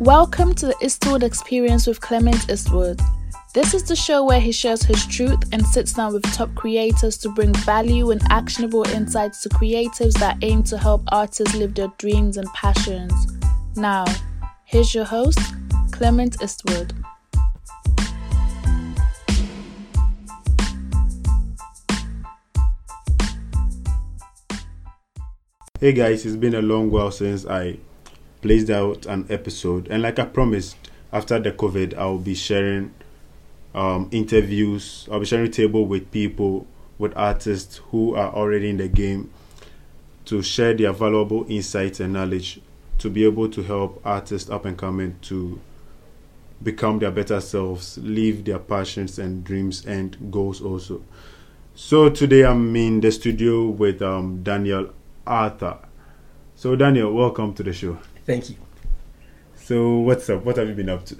Welcome to the Eastwood Experience with Clement Eastwood. This is the show where he shares his truth and sits down with top creators to bring value and actionable insights to creatives that aim to help artists live their dreams and passions. Now, here's your host, Clement Eastwood. Hey guys, it's been a long while since I placed out an episode, and like I promised, after the COVID, I'll be sharing um, interviews. I'll be sharing table with people, with artists who are already in the game, to share their valuable insights and knowledge, to be able to help artists up and coming to become their better selves, live their passions and dreams and goals also. So today I'm in the studio with um, Daniel Arthur. So, Daniel, welcome to the show. Thank you. So, what's up? What have you been up to?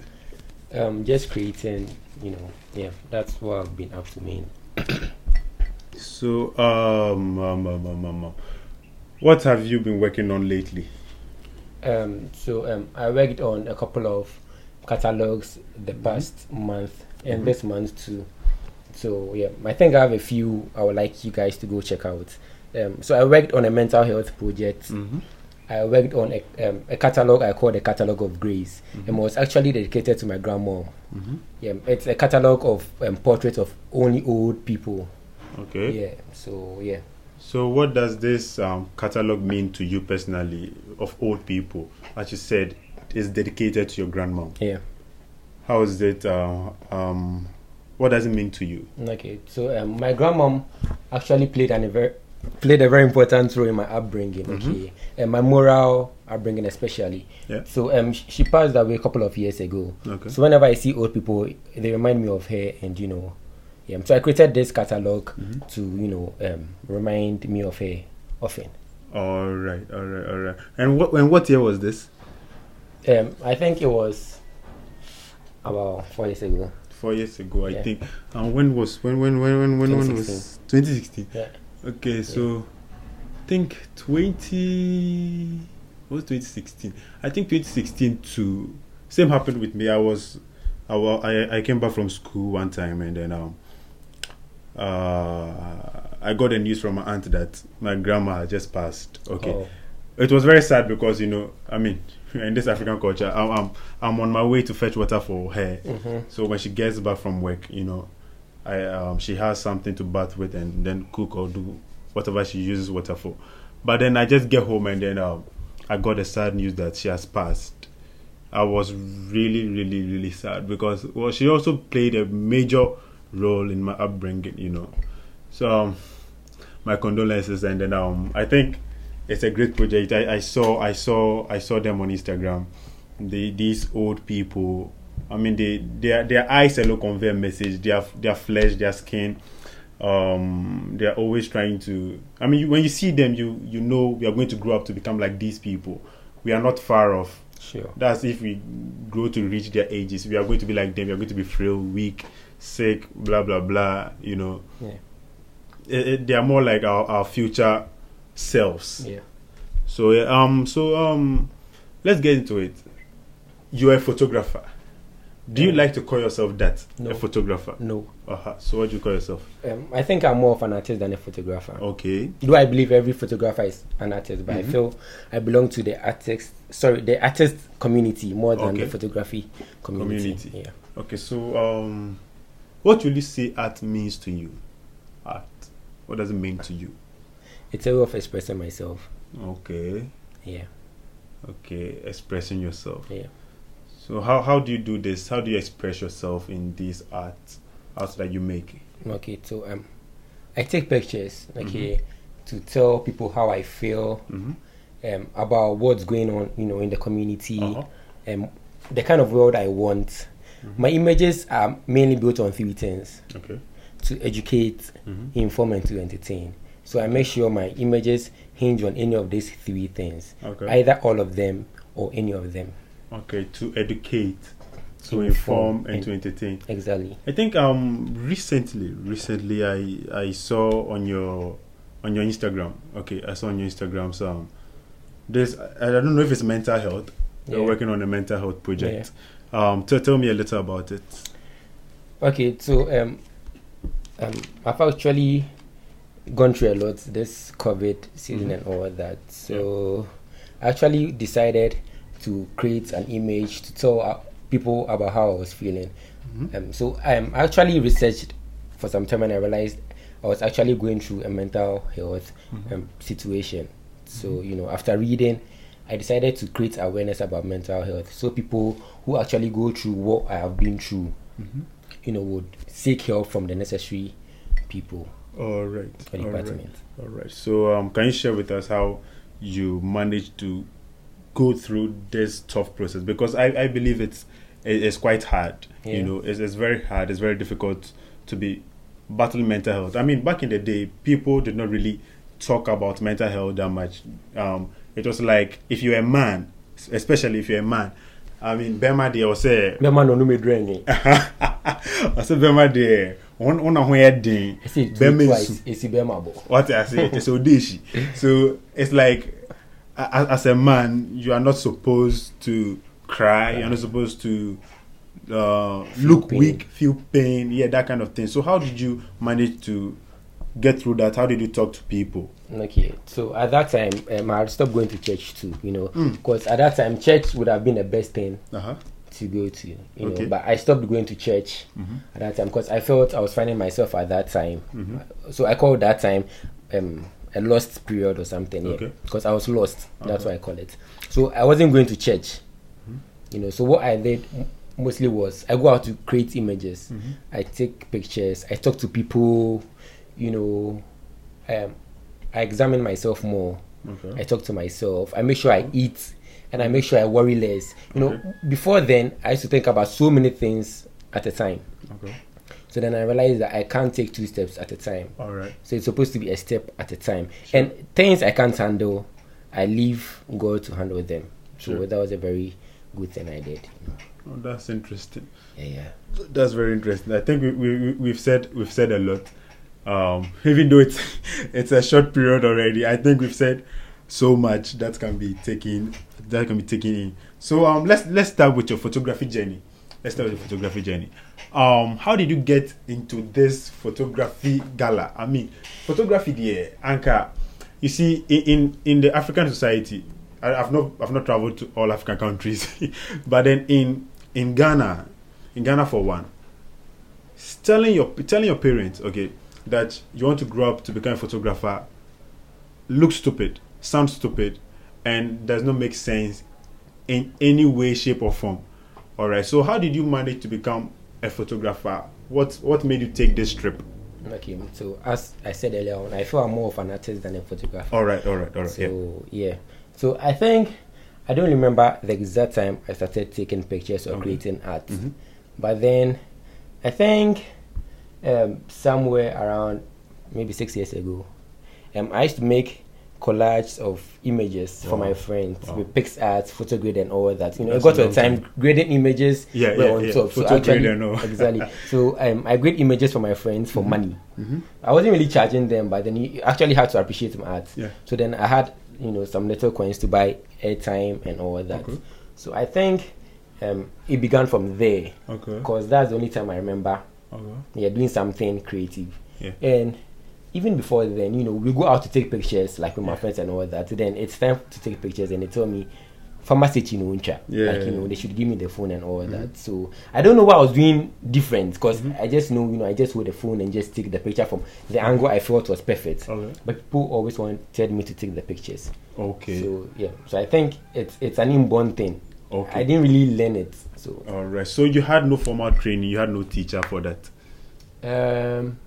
Um, just creating, you know, yeah, that's what I've been up to main. so, um, um, um, um, um, um, what have you been working on lately? Um, so um, I worked on a couple of catalogs the Mm-hmm. past month and Mhm. this month too. So yeah, I think I have a few I would like you guys to go check out. Um, so I worked on a mental health project. Mm-hmm. I worked on a, um, a catalog I called the catalog of grace, and it was actually dedicated to my grandma. Mm-hmm. Yeah, it's a catalog of um, portraits of only old people. Okay. Yeah, so yeah. So, what does this um, catalog mean to you personally of old people? As you said, it's dedicated to your grandma. Yeah. How is it? Uh, um, what does it mean to you? Okay, so um, my grandmom actually played an very played a very important role in my upbringing. Mhm. Okay, and my moral upbringing especially. Yeah. So um, sh- she passed away a couple of years ago. Okay. So whenever I see old people, they remind me of her, and you know, yeah. So I created this catalog Mhm. to you know um, remind me of her often. All right, all right, all right. And what? And what year was this? Um, I think it was about four years ago. Four years ago, I Yeah. think. And when was when when when when when, when was 2016? Yeah. Okay, so I think 20 what was 2016. I think 2016 to same happened with me. I was I, I I came back from school one time and then um uh I got the news from my aunt that my grandma had just passed. Okay. Oh, It was very sad because you know, I mean, in this African culture, I'm I'm, I'm on my way to fetch water for her. mhm. So when she gets back from work, you know, I um, she has something to bath with and then cook or do whatever she uses water for. But then I just get home and then um, I got the sad news that she has passed. I was really, really, really sad because well, she also played a major role in my upbringing, you know. So um, my condolences and then um, I think it's a great project. I, I saw, I saw, I saw them on Instagram. The these old people I mean, they their their eyes alone convey a message. Their their flesh, their skin, um, they are always trying to. I mean, you, when you see them, you you know we are going to grow up to become like these people. We are not far off. Sure. That's if we grow to reach their ages. We are going to be like them. We are going to be frail, weak, sick, blah blah blah. You know, Yeah. It- it- they are more like our, our future selves. Yeah. So um, so um, let's get into it. You're a photographer. Do you like to call yourself that? No. A photographer. No. Uh-huh. So what do you call yourself? Um, I think I'm more of an artist than a photographer. Okay. Do I believe every photographer is an artist, but Mhm. I feel I belong to the artist, sorry, the artist community more than Okay. the photography community. Community. Yeah. Okay. So um, what will you say art means to you? Art. What does it mean to you? It's a way of expressing myself. Okay. Yeah. Okay. Expressing yourself. Yeah. So how how do you do this? How do you express yourself in these art art that you make? Okay. So um, I take pictures. Mm-hmm. Okay. To tell people how I feel Mm-hmm. um, about what's going on, you know, in the community, Uh-huh. um, the kind of world I want. Mm-hmm. My images are mainly built on three things: Okay. to educate, Mhm. inform, and to entertain. So I make sure my images hinge on any of these three things, Okay. either all of them or any of them. Okay. To educate, to To inform, and and- to entertain. Exactly. I think um recently recently I I saw on your on your Instagram. Okay, I saw on your Instagram some there's I I don't know if it's mental health Yeah. You're working on a mental health project. Yeah. Um, so tell me a little about it. Okay, so um, um, I've actually gone through a lot this COVID season Mhm. and all that. So I actually decided to create an image to tell uh, people about how I was feeling. Mhm. Um, so I um, actually researched for some time and I realized I was actually going through a mental health Mhm. um, situation. So you know, after reading, I decided to create awareness about mental health, so people who actually go through what I have been through, Mhm. you know, would seek help from the necessary people All right. All right. All right. So, um, can you share with us how you managed to go through this tough process? Because I, I believe it's it's quite hard. You know, it's, it's very hard. It's very difficult to be battling mental health. I mean, back in the day, people did not really talk about mental health that much. Um, it was like if you're a man, especially if you're a man. I mean, Bema deɛ ɔsɛ Bɛma na ɔno mɛduru ani. ɔsɛ Bema deɛ wɔn wɔn na ho yɛ den. Ɛsɛ Bɛma two nsu. twice, ɛsi bɛma bɔ. what I say, it's Odeshi. So it's like, as a man, you are not supposed to cry. You're not supposed to uh, look pain. weak, feel pain, yeah, that kind of thing. So how did you manage to get through that? How did you talk to people? Okay, so at that time, um, I had stopped going to church too, you know, Mm. because at that time, church would have been the best thing Uh huh. to go to, you Okay. know. But I stopped going to church Mhm. at that time because I felt I was finding myself at that time. Mhm. So I called that time um, a lost period or something, yeah, Okay. because I was lost. That's Okay. why I call it. So I wasn't going to church, Mhm. you know. So what I did mostly was I go out to create images. Mhm. I take pictures. I talk to people, you know. Um, I examine myself more. Okay. I talk to myself. I make sure I eat, and I make sure I worry less. You know, before then, I used to think about so many things at a time. Okay. So then I realized that I can't take two steps at a time. All right. So it's supposed to be a step at a time. Sure. And things I can't handle, I leave God to handle them. Sure. So that was a very good thing I did. Oh, that's interesting. Yeah, yeah. That's very interesting. I think we, we we- we've said we've said a lot. Um, even though it's it's a short period already, I think we've said so much that can be taken that can be taken in. So um, let's let's start with your photography journey. Let's start with the photography journey. Um, how did you get into this photography gala? I mean, photography, yeah, Anka. You see, in in, the African society, I, I've not I've not traveled to all African countries, but then in in Ghana, in Ghana for one, telling your telling your parents, okay, that you want to grow up to become a photographer, looks stupid, sounds stupid, and does not make sense in any way, shape, or form. All right. So, how did you manage to become a photographer? What what made you take this trip? Okay, so as I said earlier on, I feel I'm more of an artist than a photographer. All right. All right. All right. yeah. So yeah. So I think I don't remember the exact time I started taking pictures or Okay. creating art. Mhm. But then I think um, somewhere around maybe six years ago, um, I used to make collages of images for my friends Wow. with PicsArt, photograde, and all that. You know, That's it got to a time time. grading images Yeah, were yeah, on yeah. top. So actually, and all. exactly. So um, I grade images for my friends for money. Mhm. I wasn't really charging them, but then you actually had to appreciate my art. Yeah. So then I had, you know, some little coins to buy airtime and all that. Okay. So I think um, it began from there Okay. because that's the only time I remember Okay. yeah, doing something creative. Yeah. And even before then, you know, we go out to take pictures like with my friends and all that. Then it's time to take pictures, and they told me, pharmacy you know, uncha." Yeah. like you know, they should give me the phone and all that. So I don't know what I was doing different because Mm-hmm. I just know, you know, I just hold the phone and just take the picture from the angle I felt was perfect. Okay. But people always wanted me to take the pictures. Okay. So yeah, so I think it's it's an inborn thing. Okay. I didn't really learn it. So All right. So you had no formal training. You had no teacher for that. um,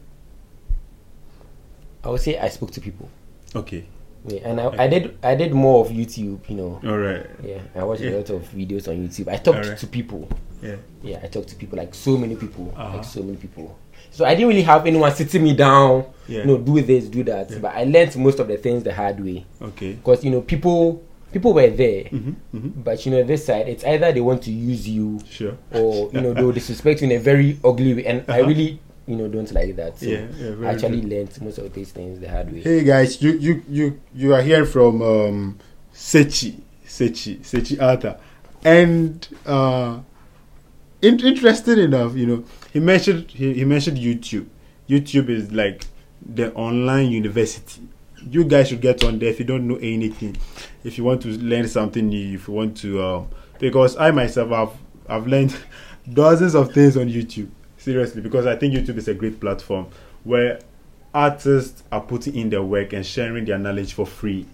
I would say I spoke to people. Okay. Yeah, and I, I did I did more of YouTube, you know. All right. Yeah, I watched Yeah. a lot of videos on YouTube. I talked Alright. to people. Yeah. Yeah, I talked to people like so many people, Uh-huh. like so many people. So I didn't really have anyone sitting me down, Yeah. you know, do this, do that. Yeah. But I learned most of the things the hard way Okay. because you know people people were there, Mm-hmm. Mm-hmm. but you know this side it's either they want to use you Sure. or you know they'll disrespect you in a very ugly way, and I Uh-huh. really you know don't like that. So Yeah, yeah, I actually good. learned most of these things the hard way. Hey guys, you you you you are here from um, Sechi Sechi Sechi Arthur. and uh, in- interesting enough, you know, he mentioned he, he mentioned YouTube. YouTube is like the online university. You guys should get on there if you don't know anything. If you want to learn something new, if you want to, um, because I myself have I've learned dozens of things on YouTube. Seriously, because I think YouTube is a great platform where artists are putting in their work and sharing their knowledge for free,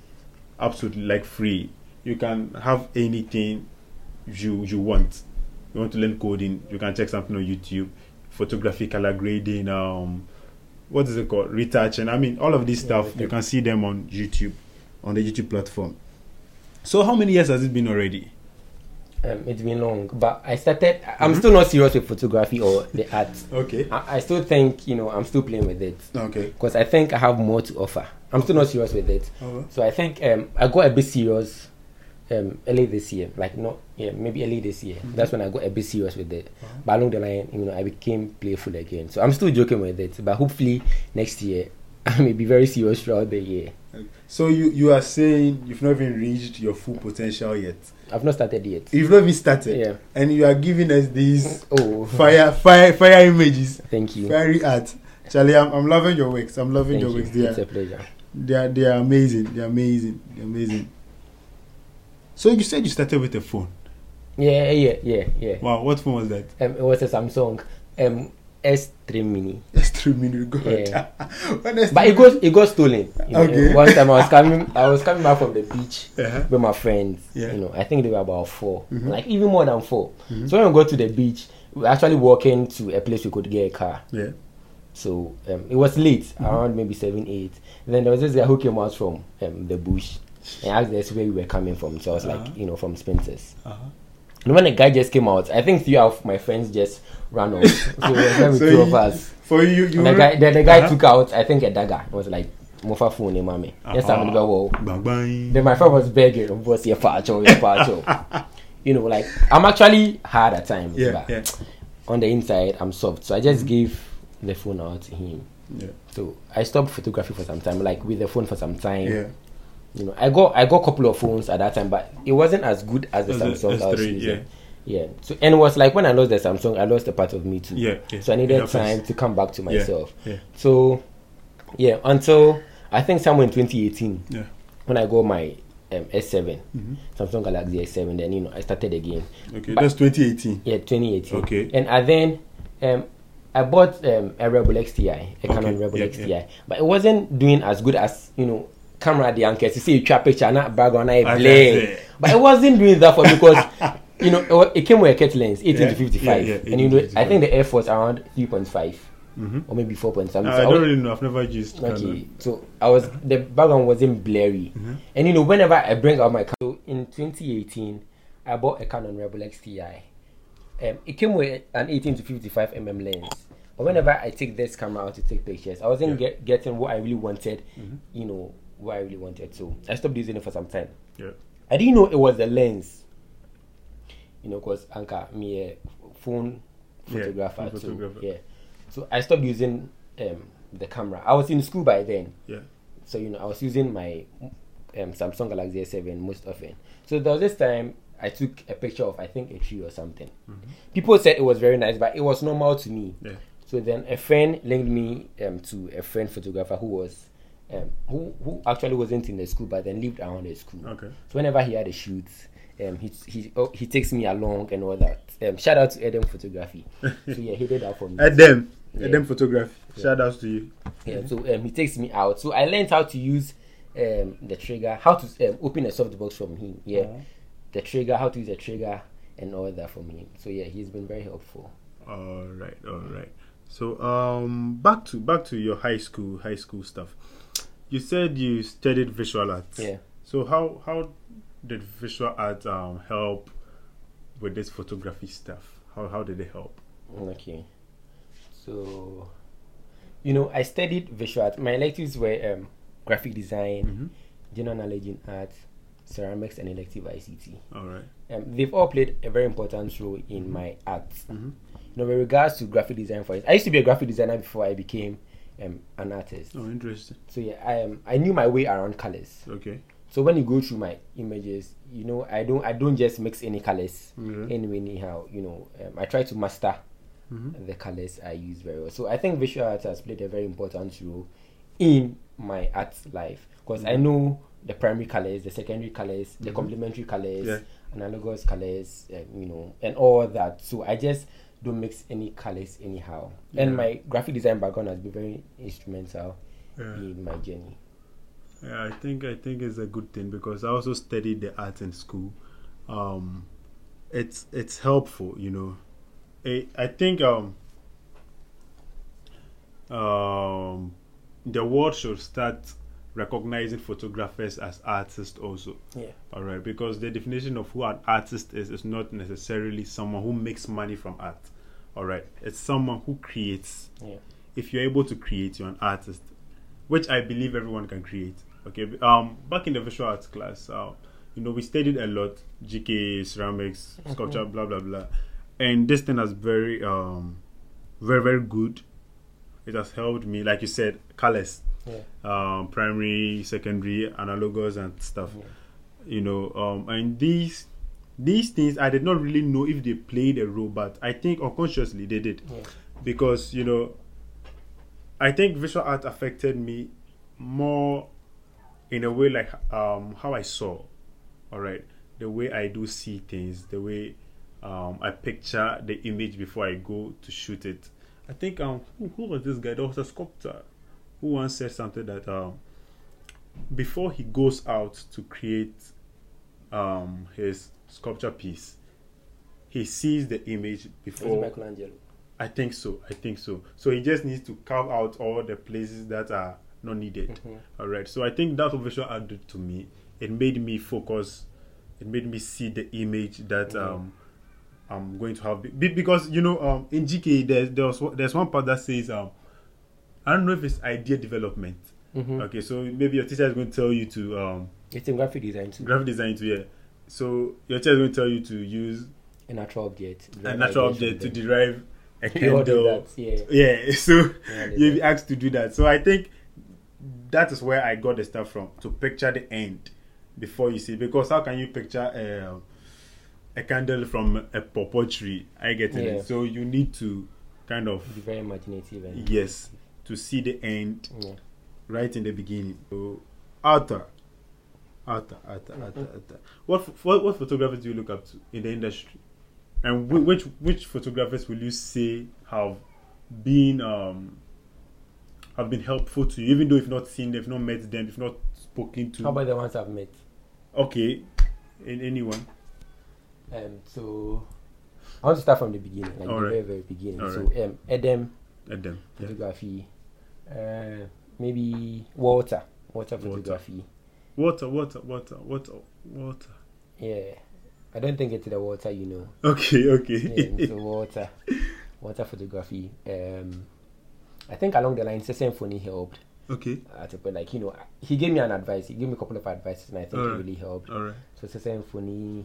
absolutely like free. You can have anything you you want. You want to learn coding, you can check something on YouTube. Photography, color grading, um, what is it called? Retouching. I mean, all of this stuff yeah. you can see them on YouTube, on the YouTube platform. So, how many years has it been already? Um, it's been long, but I started. I'm Mhm. still not serious with photography or the art. Okay. I, I still think you know I'm still playing with it Okay. because I think I have more to offer. I'm still not serious with it, Okay. so I think um, I got a bit serious um, early this year. Like not yeah, maybe early this year. Mhm. That's when I got a bit serious with it. Uh-huh. But along the line, you know, I became playful again. So I'm still joking with it, but hopefully next year I may be very serious throughout the year. So you you are saying you've not even reached your full potential yet. I've not started yet. You've not even started, Yeah. and you are giving us these Oh, fire fire fire images, thank you. fiery art. Charlie, I'm, I'm loving your works. I'm loving Thank your you. works. They It's are, a pleasure. they are they are amazing. They are amazing. They're amazing. So you said you started with a phone. Yeah, yeah, yeah, yeah. Wow, what phone was that? Um, it was a Samsung um, S3 Mini. That's three minutes ago. Yeah. But it goes it got stolen. You know, Okay. One time I was coming I was coming back from the beach Uh-huh. with my friends. Yeah. You know, I think they were about 4 Mhm. like even more than 4 Mhm. So when we got to the beach, we were actually walking to a place we could get a car. Yeah. So um, it was late, Mm-hmm. around maybe seven, eight. then there was this guy who came out from um, the bush and asked us where we were coming from. So I was Uh-huh. like, you know, from Spencer's. Uh-huh. And when the guy just came out, I think three of my friends just ran off. so was very So two of us. For you, you the guy, the, the guy Uh-huh. took out, I think, a dagger. It was like, Mofa phone, eh, mommy. Yes, I'm in the bang. Then my friend was begging, of course, yeah, pacho. You know, like, I'm actually hard at times, Yeah, but yeah, on the inside, I'm soft. So I just gave the phone out to him. yeah, So I stopped photography for some time, like with the phone for some time. yeah. You know, I got I got a couple of phones at that time, but it wasn't as good as the As the Samsung I was using. Yeah. So and it was like when I lost the Samsung, I lost a part of me too. Yeah, yeah. So I needed time to come back to myself. yeah. So yeah, until I think somewhere in 2018 Yeah. when I got my um, S7, Mhm. Samsung Galaxy S7, then you know I started again. Okay, But- that's 2018. Yeah, 2018. Okay. And I then um, I bought um, a Rebel XTI, a Canon Okay, Rebel yeah, XTI, yeah. but it wasn't doing as good as you know camera the anchor. You see, you trap picture, not background, I I blame. But it wasn't doing that for because you know it, came with a kit lens, 18 Yeah, to 55, yeah, yeah, and you know I think the F was around 3.5 Mm-hmm. or maybe 4 point something. I So I don't was- really know. I've never used Okay, so I was the background wasn't blurry, Mhm. and you know whenever I bring out my camera, so in 2018, I bought a Canon Rebel XTI. Um, it came with an 18 to 55 mm lens, but whenever I take this camera out to take pictures, I wasn't Yeah. get, getting what I really wanted. Mhm. You know what I really wanted, so I stopped using it for some time. Yeah. I didn't know it was the lens. You know, because Anka me a phone Yeah, photographer phone too. photographer. Yeah, so I stopped using um, the camera. I was in school by then. Yeah. So you know, I was using my um, Samsung Galaxy S7 most often. So there was this time I took a picture of I think a tree or something. People said it was very nice, but it was normal to me. Yeah. So then a friend linked me um, to a friend photographer who was um, who who actually wasn't in the school but then lived around the school. Okay. So whenever he had a shoot, um, he he oh, he takes me along and all that. Um, shout out to Adam Photography. so yeah, he did that for me. Adam, Yeah. Edem photography. Yeah. Shout out to you. Yeah, so um, he takes me out. So I learned how to use um, the trigger, how to um, open a softbox from him. Yeah, Uh-huh. the trigger, how to use the trigger, and all that from him. So yeah, he's been very helpful. All right, all right. So um, back to back to your high school high school stuff. You said you studied visual arts. Yeah. So how how did visual art um help with this photography stuff? How how did it help? Okay. So, you know, I studied visual art. My electives were um, graphic design, Mm-hmm. general knowledge in art, ceramics, and elective ICT. All right. Um, they've all played a very important role in my art. Mm-hmm. You know, with regards to graphic design, for it, I used to be a graphic designer before I became um, an artist. Oh, interesting. So yeah, I um, I knew my way around colors. Okay. So when you go through my images, you know, I don't I don't just mix any colors Mhm. anyway anyhow. You know, um, I try to master Mhm. the colors I use very well. So I think visual art has played a very important role in my art life because I know the primary colors, the secondary colors, the Mhm. complementary colors, Yeah. analogous colors, um, you know, and all that. So I just don't mix any colors anyhow. And my graphic design background has been very instrumental Yeah. in my journey. Yeah, I think I think it's a good thing because I also studied the art in school. Um, it's it's helpful, you know. I I think um um the world should start recognizing photographers as artists also. Yeah. All right, because the definition of who an artist is is not necessarily someone who makes money from art. All right, it's someone who creates Yeah. if you're able to create, you're an artist, which I believe everyone can create. Okay, um, back in the visual arts class, uh, you know, we studied a lot GK, ceramics, sculpture, blah blah blah, and this thing has very, um, very very good. It has helped me, like you said, colors, Yeah. um, primary, secondary, analogous, and stuff. You know, um, and these these things I did not really know if they played a role, but I think unconsciously they did Yeah. because you know i think visual art affected me more in a way like um how i saw all right the way i do see things the way um i picture the image before i go to shoot it i think um who, who was this guy there was a sculptor who once said something that um before he goes out to create um his sculpture piece he sees the image before Michelangelo? I think so. I think so. So he just needs to carve out all the places that are not needed. Mhm. All right. So I think that what added to me. It made me focus. It made me see the image that Mhm. um I'm going to have Be- because you know um in GK there's there's there's one part that says um I don't know if it's idea development. Mhm. Okay, so maybe your teacher is going to tell you to um It's in graphic design too. graphic design to yeah. So your teacher is going to tell you to use a natural object. a natural object to derive a candle. that, yeah. Yeah, so Yeah, you'll be asked to do that. So I think that is where I got the stuff from to picture the end before you see. Because how can you picture a, a candle from a pawpaw tree? I get it. Yeah. So you need to kind of Be very imaginative and yes to see the end Yeah. right in the beginning. So outer, outer, outer, outer, outer. What what what photographers do you look up to in the industry? And whi- which which photographers will you say have been um have been helpful to you, even though you've not seen them, you've not met them, you've not spoken to? How about the ones I've met? okay, in anyone? Um, so I want to start from the beginning, like the Alright. very very beginning. Alright. So um, Edem At them. Yeah. photography, uh, maybe water, water photography. Water, water, water, water, water. Yeah, I don't think it's the water, you know. Okay, okay. Yeah, so Walter, Walter photography. Um, I think along the line, Symphony helped. okay. Uh, to put like you know, he gave me an advice. He gave me a couple of advices, and I think Alright. it really helped. All right. So Symphony,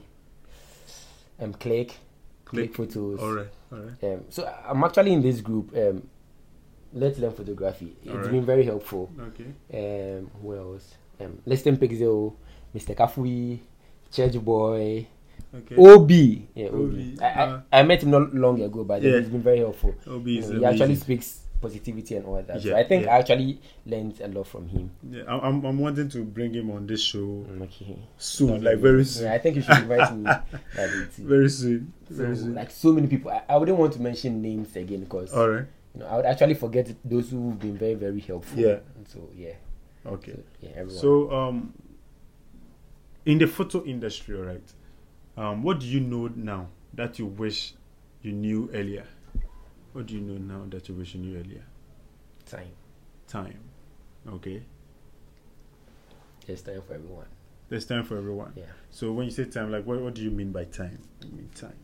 um, Click, Click, Click. Photos. All right. All right. Um, so I'm actually in this group. Um, Let's learn photography. It's Alright. been very helpful. Okay. Um, who else? Um, Listen Pixel, Mr. Kafui, Church Boy, Okay. OB. Yeah, OB. OB, I, uh, I, I met him not long ago, but Yeah. he's been very helpful. OB You know, he actually speaks positivity and all that. so I think yeah. I actually learned a lot from him. Yeah, I'm, I'm wanting to bring him on this show Mm, Okay. soon, like very soon. Yeah, I think you should invite me. that day too. Very soon. So, Very soon. like so many people, I, I wouldn't want to mention names again because All right. you know I would actually forget those who've been very very helpful. Yeah. So yeah, Okay. so, yeah, everyone. So um, in the photo industry, all right. Um, what do you know now that you wish you knew earlier? What do you know now that you wish you knew earlier? time, Time. Okay. there's time for everyone. There's time for everyone. Yeah. So when you say time, like what, what do you mean by time? You mean time.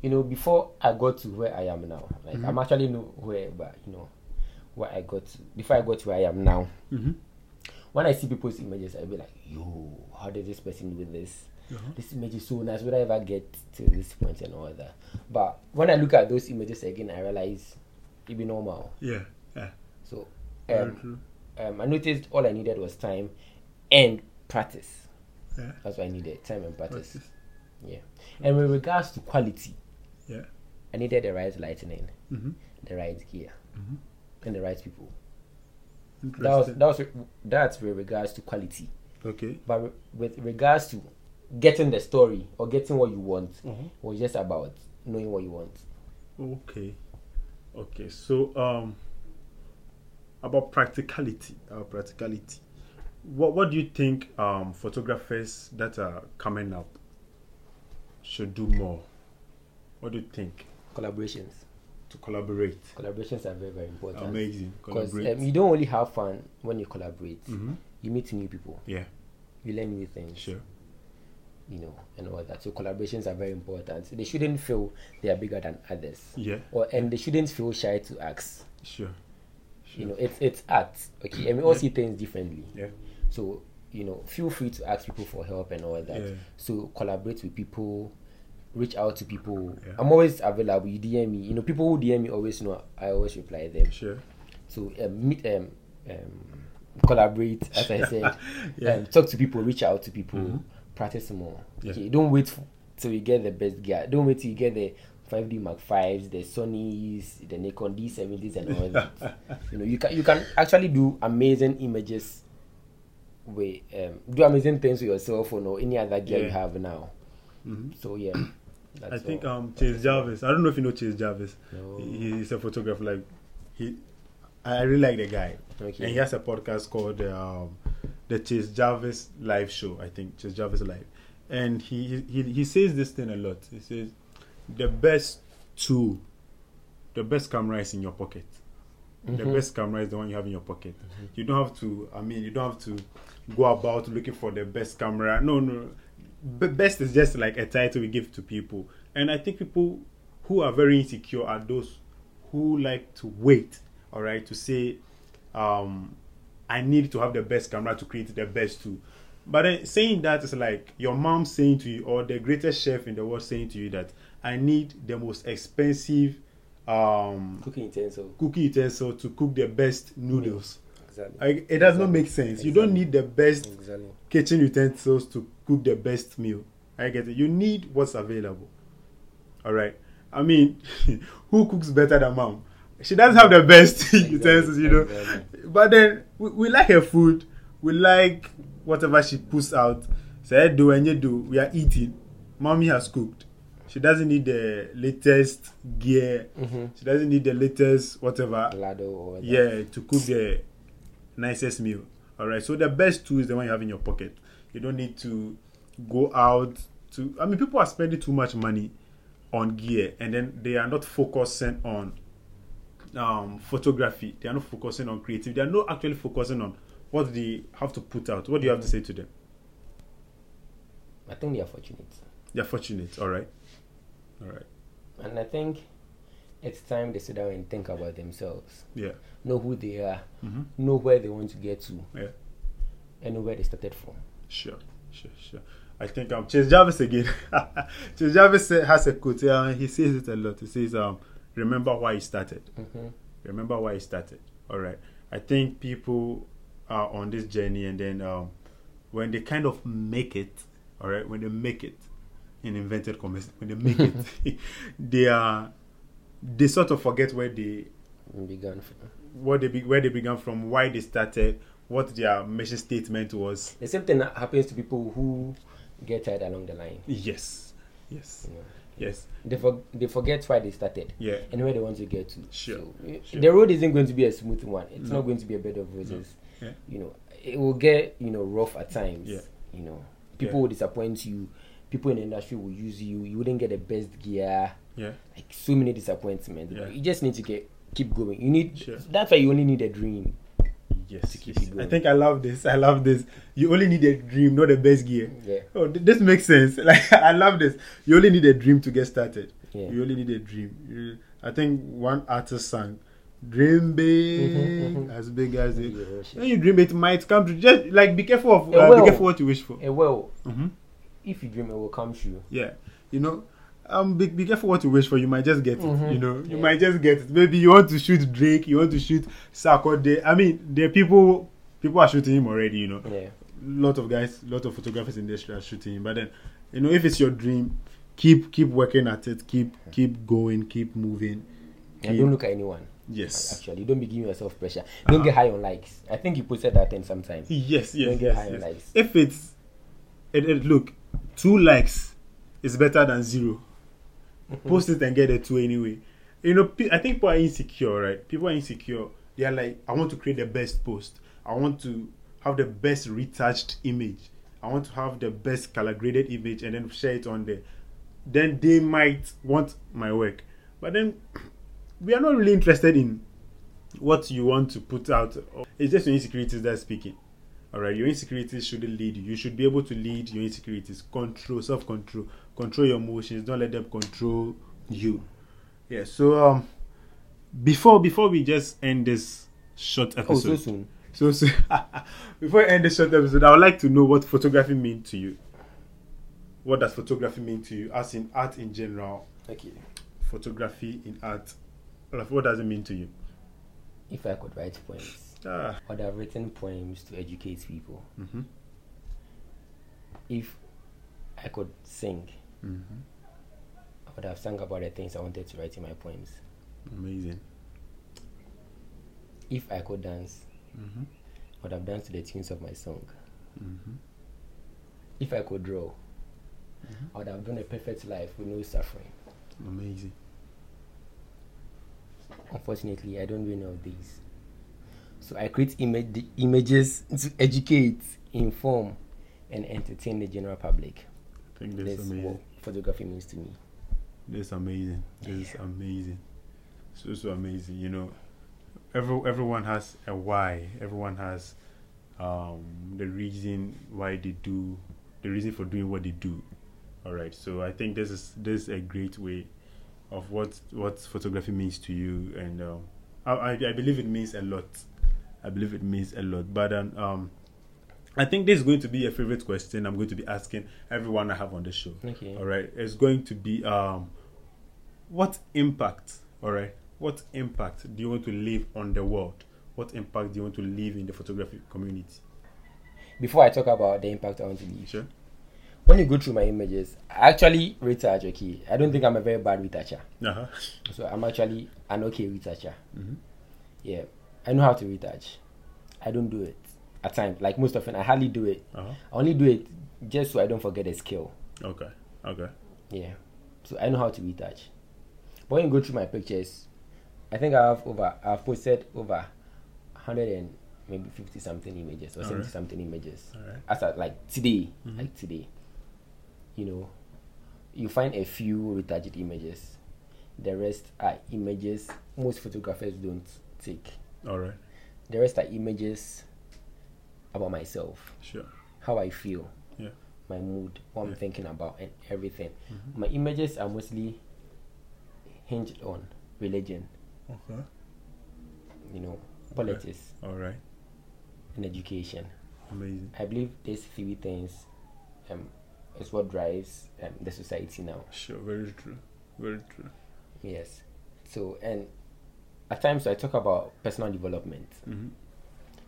You know, before I got to where I am now, like Mhm. I'm actually know where, but you know, where I got to, before I got to where I am now. Mm-hmm. When I see people's images, I'll be like, yo, how did this person do this? Uh-huh. This image is so nice. Would I ever get to this point and all that? But when I look at those images again, I realize it be normal. Yeah. Yeah. So um, um, I noticed all I needed was time and practice. Yeah. That's why I needed time and practice. Practice. Yeah. And with regards to quality, Yeah. I needed the right lightning, Mm-hmm. the right gear, Mhm. and the right people. That was that was that's with regards to quality. okay. But re- with regards to getting the story or getting what you want, Mhm. was just about knowing what you want. Okay. Okay. So um about practicality, our practicality. What what do you think um photographers that are coming up should do more? What do you think Collaborations, to collaborate? collaborations are very very important. Amazing. Because um, you don't only have fun when you collaborate. Mhm. You meet new people. Yeah. You learn new things. Sure. You know, and all that. So collaborations are very important. They shouldn't feel they are bigger than others. Yeah. Or and they shouldn't feel shy to ask. Sure. You know, it's it's art. Okay. And we all Yeah. see things differently. Yeah. So, you know, feel free to ask people for help and all that. Yeah. So collaborate with people, reach out to people. Yeah. I'm always available. You DM me. You know, people who DM me always know I always reply them. Sure. So um, meet um, um collaborate as I said. Yeah. um, talk to people, reach out to people, Mhm. Practice more. Yeah. Okay, don't wait till you get the best gear. Don't wait till you get the 5D Mark fives, the Sony's, the Nikon D70s, and all that. you know, you can you can actually do amazing images with um, do amazing things with your cell phone or any other gear you have now. hmm So yeah, that's I think all. um Chase Jarvis. I don't know if you know Chase Jarvis. No. He, he's a photographer. Like he, I really like the guy. Okay. And he has a podcast called um, the Chase Jarvis Live Show. I think Chase Jarvis Live, and he he he says this thing a lot. He says the best tool, the best camera is in your pocket. The Mhm. best camera is the one you have in your pocket. You don't have to. I mean, you don't have to go about looking for the best camera. No, no. B- best is just like a title we give to people, and I think people who are very insecure are those who like to wait. All right, to say, um, I need to have the best camera to create the best tool. But then saying that is like your mom saying to you, or the greatest chef in the world saying to you that I need the most expensive um, cooking utensil. cooking utensil to cook the best noodles. Exactly. I, it does not make sense. You don't need the best Exactly. kitchen utensils to cook the best meal. I get it. You need what's available. All right. I mean, who cooks better than mom? She doesn't have the best utensils, you know. But then we, we like her food. We like whatever she puts out. So Say do and you do. We are eating. Mommy has cooked. She doesn't need the latest gear. Mm-hmm. She doesn't need the latest whatever. Lado or. Yeah, to cook the nicest meal. All right. So the best tool is the one you have in your pocket. You don't need to go out to. I mean, people are spending too much money on gear, and then they are not focusing on um, photography. They are not focusing on creative. They are not actually focusing on what they have to put out. What do you have to say to them? I think they are fortunate. They're fortunate. All right. All right. And I think it's time they sit down and think about themselves. Yeah. Know who they are. Mm-hmm. Know where they want to get to. Yeah. And know where they started from. Sure, sure, sure. I think um Chase Jarvis again. Chase Jarvis has a quote. Uh, he says it a lot. He says um remember why you started. Mm-hmm. Remember why you started. All right. I think people are on this journey, and then um when they kind of make it, all right, when they make it in invented commerce, when they make it, they are they sort of forget where they Began from. what they be, where they began from, why they started, what their mission statement was. The same thing that happens to people who get tired along the line. Yes, yes, You know. Yes. They, for, they forget why they started Yeah. and where they want to get to. Sure, So, eh, sure. The road isn't going to be a smooth one. It's No. not going to be a bed of roses. Yeah. You know, it will get you know rough at times. Yeah. You know, people Yeah. will disappoint you. People in the industry will use you. You wouldn't get the best gear. Yeah. Like so many disappointments. Yeah. You just need to get keep going. You need. Sure. That's why you only need a dream. Yes, To keep yes. it going. I think I love this. I love this. You only need a dream, not the best gear. Yeah. Oh, th- this makes sense. Like I love this. You only need a dream to get started. Yeah. You only need a dream. You, I think one artist sang, "Dream big, Mhm, mhm. as big as it." Yeah. When you dream, it might come true. Just like be careful of. Uh, be careful what you wish for. Eh, well, hmm if you dream, it will come true. Yeah, you know. Um, be, be careful what you wish for. You might just get it. Mhm. You know, you Yeah. might just get it. Maybe you want to shoot Drake. You want to shoot Sarkodie. I mean, there are people. People are shooting him already. You know. Yeah. lot of guys, lot of photographers in the industry are shooting. Him. But then, you know, if it's your dream, keep keep working at it. Keep keep going. Keep moving. And don't look at anyone. Yes. Actually, don't be giving yourself pressure. Don't get high on likes. I think you posted that thing sometime. Yes, yes, Don't get high yes, on likes. If it's, it, it, look, two likes is better than 0 Mm-hmm. Post it and get a two anyway. You know, I think people are insecure, right? People are insecure. They are like, I want to create the best post. I want to have the best retouched image. I want to have the best color graded image and then share it on there. Then they might want my work, but then we are not really interested in what you want to put out. It's just your insecurities that's speaking. All right, your insecurities shouldn't lead you. You should be able to lead your insecurities. Control, self control, control your emotions. Don't let them control you. Yeah. So um, before before we just end this short Oh, episode, so soon. so, so before I end this short episode, I would like to know what photography means to you. What does photography mean to you, as in art in general? Okay. Photography in art. What does it mean to you? If I could write poems, Ah. I would have written poems to educate people. Mm-hmm. If I could sing, Mm-hmm. I would have sung about the things I wanted to write in my poems. Amazing. If I could dance, Mm-hmm. I would have danced to the tunes of my song. Mm-hmm. If I could draw, I would have done a perfect life with no suffering. Amazing. Unfortunately, I don't do any of these. So I create images to educate, inform, and entertain the general public. I think that's That's amazing. what photography means to me. That's amazing. That's amazing. So so amazing. You know, every everyone has a why. Everyone has um the reason why they do the reason for doing what they do. All right. So I think this is this is a great way of what what photography means to you, and um, I, I I believe it means a lot. I believe it means a lot. But um, um I think this is going to be a favorite question I'm going to be asking everyone I have on the show. Okay. All right. It's going to be um what impact, all right? What impact do you want to leave on the world? What impact do you want to leave in the photography community? Before I talk about the impact I want to leave, Sure. when you go through my images, I actually retouch. Okay, I don't think I'm a very bad retoucher. Uh-huh. So I'm actually an okay retoucher. Mhm. Yeah, I know how to retouch. I don't do it at times. Like most often, I hardly do it. Uh-huh. I only do it just so I don't forget the skill. Okay. Okay. Yeah, so I know how to retouch. But when you go through my pictures, I think I have over. I've posted over hundred and maybe fifty something images or Alright. seventy something images. As at like today, Mhm. like today, you know, you find a few retouched images. The rest are images most photographers don't take. All right. The rest are images about myself, Sure. how I feel, Yeah. my mood, what I'm thinking about, and everything. Mhm. My images are mostly hinged on religion, Okay. you know, politics, All right. and education. Amazing. I believe these three things um, is what drives um, the society now. Sure. Very true. Very true. Yes. So, and at times I talk about personal development, Mm-hmm.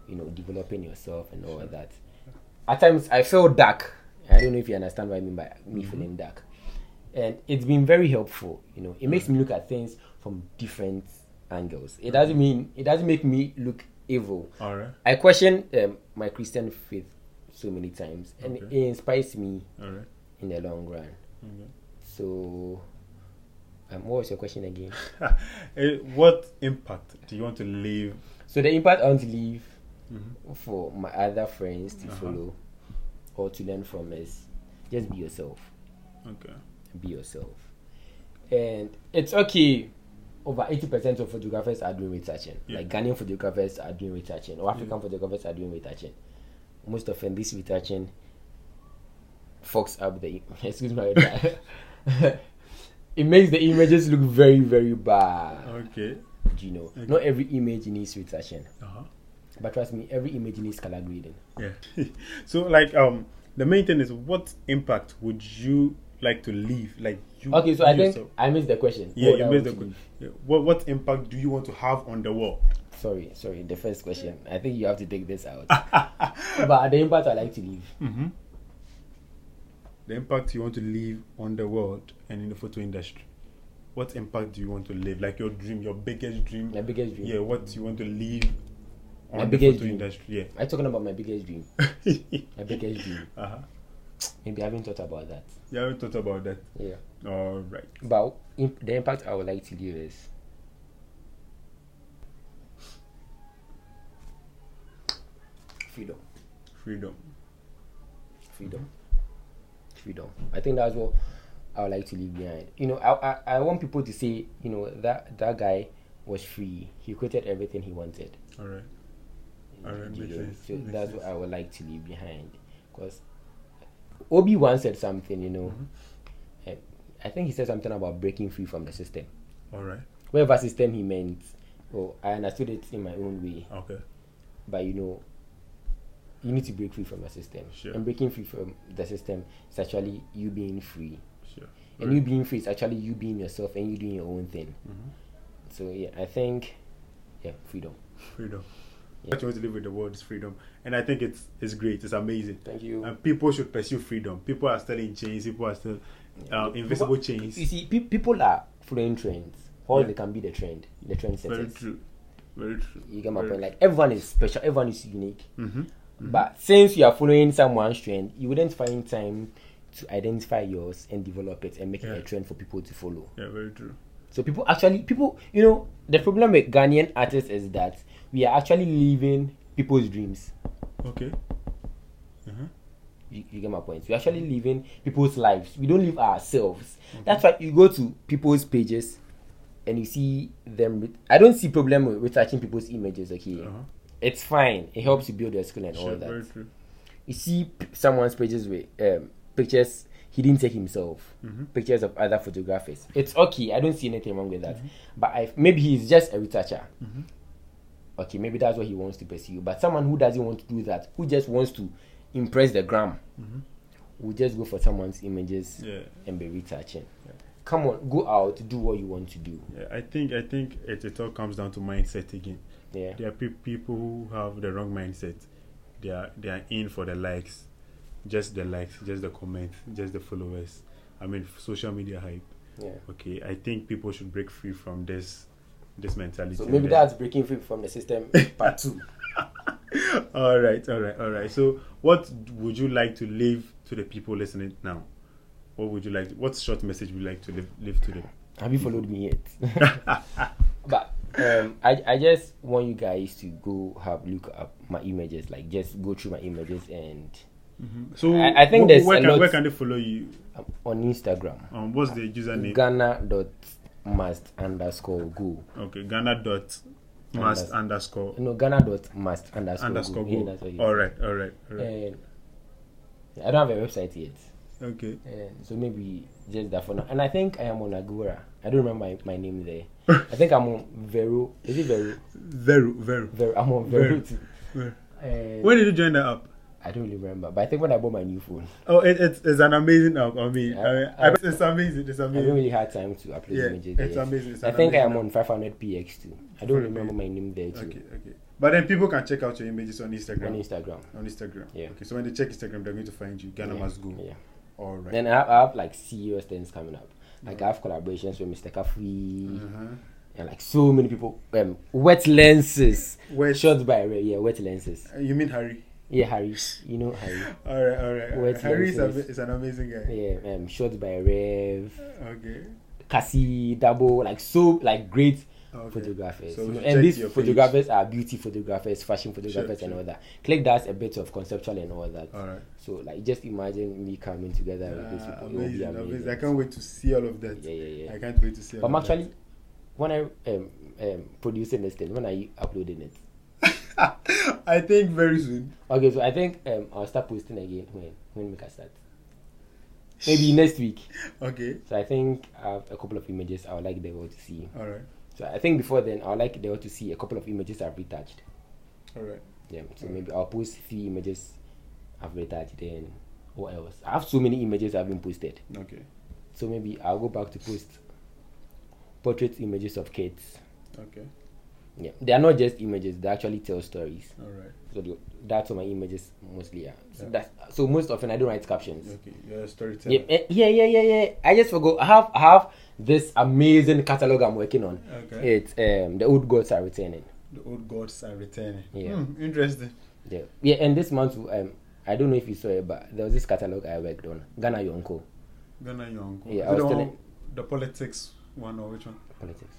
you know, developing yourself and all Sure. that. At times I feel dark. I don't know if you understand what I mean by me Mhm. feeling dark. And it's been very helpful, you know. It makes me look at things from different angles. It doesn't mean it doesn't make me look evil. All right. I question um, my Christian faith so many times, and Okay. it inspires me right. in the long run. Okay. So, um, what was your question again? Eh, what impact do you want to leave? so the impact I want to leave Mm-hmm. for my other friends to Uh-huh. follow or to learn from is just be yourself. Okay. Be yourself, and it's okay. Over eighty percent of photographers are doing retouching. Yeah. Like Ghanaian photographers are doing retouching, or African Yeah. photographers are doing retouching. Most often, this retouching fucks up the excuse my it makes the images look very very bad. Okay. You know, Okay. not every image needs retouching, Uh-huh. but trust me, every image needs color grading. Yeah. so like um the main thing is what impact would you like to leave? Like you Okay, so I think yourself. I missed the question. Yeah, What you missed the question. Yeah. What what impact do you want to have on the world? sorry, sorry. The first question. I think you have to take this out. but the impact I like to leave. Mm-hmm. The impact you want to leave on the world and in the photo industry. What impact do you want to leave? Like your dream, your biggest dream. My biggest dream. Yeah, what you want to leave on My the biggest photo dream. industry. Yeah. Are you talking about my biggest dream? my biggest dream. uh-huh. Maybe I haven't thought about that. You haven't thought about that. Yeah. All right. But imp- the impact I would like to leave is freedom. Freedom. freedom freedom i think that's what i would like to leave behind you know I, I i want people to say you know that that guy was free he created everything he wanted All right. All right, You makes know, sense, so makes that's sense. what i would like to leave behind because obi once said something you know Mm-hmm. i think he said something about breaking free from the system All right. whatever system he meant oh i understood it in my own way Okay. but you know you need to break free from the system Sure. and breaking free from the system is actually you being free Sure. and you being free is actually you being yourself and you doing your own thing Mhm. so yeah i think yeah freedom Freedom. Yeah. What you want to live with the world is freedom, and I think it's it's great. It's amazing. thank you And people should pursue freedom. People are still in chains. People are still um, invisible chains. you see pe- people are following trends or Yeah. they can be the trend the trend Very setters true. Very true. you get my Very point like everyone is special everyone is unique Mm-hmm. But since you are following someone's trend you wouldn't find time to identify yours and develop it and make it a trend for people to follow Yeah, very true. So people actually people you know the problem with Ghanaian artists is that we are actually living people's dreams. Okay. Uh-huh. You, you get my point. We're actually living people's lives. We don't live ourselves. That's why you go to people's pages and you see them. Re- I don't see problem with retouching people's images. Okay, Uh-huh. It's fine. It helps you build your skill and all that. very true. You see p- someone's pages with um, pictures he didn't take himself. Mhm. Pictures of other photographers. It's okay. I don't see anything wrong with that. Mm-hmm. But I, maybe he's just a retoucher. Mhm. Okay, maybe that's what he wants to pursue. But someone who doesn't want to do that, who just wants to impress the gram, Mhm. will just go for someone's images Yeah. and be retouching. Yeah. Come on, go out, do what you want to do. Yeah, I think I think it, it all comes down to mindset again. Yeah. There are pe- people who have the wrong mindset. They are they are in for the likes, just the likes, just the comments, just the followers. I mean, social media hype. Yeah. Okay, I think people should break free from this this mentality. So maybe that's breaking free from the system part two. all right, all right, all right. So, what would you like to leave to the people listening now? What would you like? what short message would you like to leave, leave to them? Have you followed me yet? but um, I I just want you guys to go have look up my images, like just go through my images and So, I- I think wh- there's where a can, lot- where can they follow you? um, on Instagram. Um, what's the username? Ghana dot must underscore go. Okay, Ghana dot must underscore No, Ghana dot must underscore, underscore go. Go. that's what you All right, all right, all right. And I don't have a website yet. Okay. And so maybe just that for now. And I think I am on Agora. I don't remember my, my name there. I think I'm on Vero. Is it Vero? Very, very. Vero. I'm on Vero Vero. too. And When did you join the app? I don't really remember. But I think when I bought my new phone, Oh, it, it's, it's an amazing app. I mean, I I- mean I- it's amazing. It's I haven't really had time to upload Yeah, images. it's amazing. It's I think I am amazing on 500 px too. I don't remember my name there too. Okay, okay. But then people can check out your images on Instagram. On Instagram. On Instagram. Yeah. Okay, so when they check Instagram, they're going to find you. Ghana yeah. must go. Yeah. All right. Then I have, I have like serious things coming up. Like I have collaborations with Mr. Kafri uh-huh. and like so many people. Um, wet lenses. Wet- Shots by Ray. Yeah, wet lenses. Uh, You mean Harry? Yeah, Harry. You know Harry. All right, all right. All right. Harry is, a, is an amazing guy. Yeah, um, shots by Rev, Okay. Cassie, Double, like so, like great Okay. photographers. So and these your page. photographers are beauty photographers, fashion photographers, Sure, and sure. all that. Click that's a bit of conceptual and all that. All right. So like, just imagine me coming together with these people. Amazing, amazing. amazing. I can't wait to see all of that. Yeah, yeah, yeah. I can't wait to see all But I'm of that. actually, when I um, um producing this thing, when are you uploading it? I think very soon. Okay, so I think um I'll start posting again when when we can start. Maybe next week. Okay. So I think I have a couple of images I would like the world to see. All right. So I think before then I would like the world to see a couple of images I've retouched. All right. Yeah. So Mm. maybe I'll post three images I've retouched. Then what else? I have so many images I've been posted. Okay. So maybe I'll go back to post portrait images of kids. Okay. Yeah, they are not just images; they actually tell stories. All right. So the, that's what my images mostly are. So Yeah. that's so most often I don't write captions. Okay. You're a storyteller. Yeah, eh, yeah, yeah, yeah, yeah. I just forgot. I have I have this amazing catalog I'm working on. Okay. It's um the old gods are returning. The old gods are returning. Yeah. Hmm, interesting. Yeah, yeah. And this month, um, I don't know if you saw it, but there was this catalog I worked on. Ghana Yonko Ghana Young. Yeah, I was telling- the politics one or which one? politics.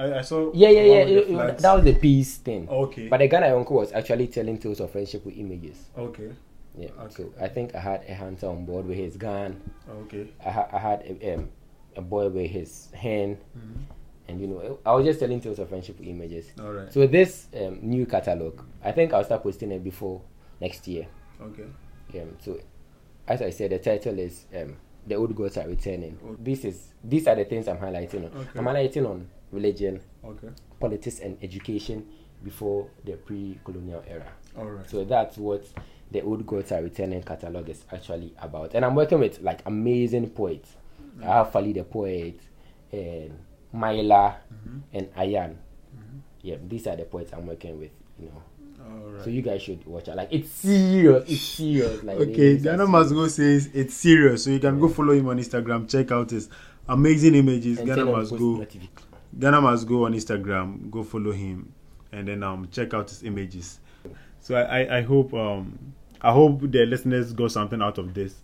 I, I saw. Yeah, yeah, yeah. it- it- that was the peace thing. Okay. But the Ghana Yonko was actually telling tales of friendship with images. okay. Yeah. Okay. So I think I had a hunter on board with his gun. Okay. I, ha- I had a, um, a boy with his hen, Mhm. and you know, I was just telling tales of friendship with images. All right. So this um, new catalog, I think I'll start posting it before next year. okay. Um, so, as I said, the title is um, "The Old Gods Are Returning." Okay. This is these are the things I'm highlighting on. Okay. I'm highlighting on religion, Okay. politics, and education before the pre-colonial era. All right. So that's what the Old Gods Are Returning catalog is actually about. And I'm working with like amazing poets. I have Fali the poet, and Myla, Mhm. and Ayan. Mm-hmm. Yeah, these are the poets I'm working with. You know. All right. So you guys should watch it. Like it's serious. It's serious. Like Okay, these are Ghana serious. Must Go says it's serious, so you can go follow him on Instagram. Check out his amazing images. And Ghana tell them Must Go. notification. Ghana Must Go on Instagram. Go follow him, and then um check out his images. So I I, I hope um I hope the listeners got something out of this.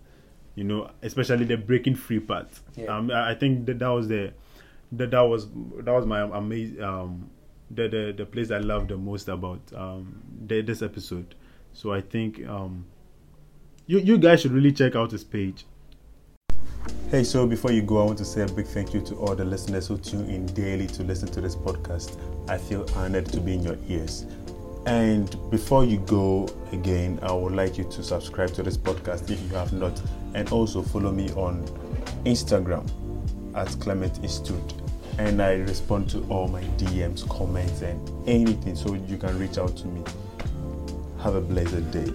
You know, especially the breaking free part. Yeah. Um, I I think that that was the that that was that was my amazing um the, the the place I loved the most about um the, this episode. So I think um you you guys should really check out his page. Hey, so before you go, I want to say a big thank you to all the listeners who tune in daily to listen to this podcast. I feel honored to be in your ears. And before you go again, I would like you to subscribe to this podcast if you have not, and also follow me on Instagram at Clement Institute. And I respond to all my DMs, comments, and anything, so you can reach out to me. Have a blessed day.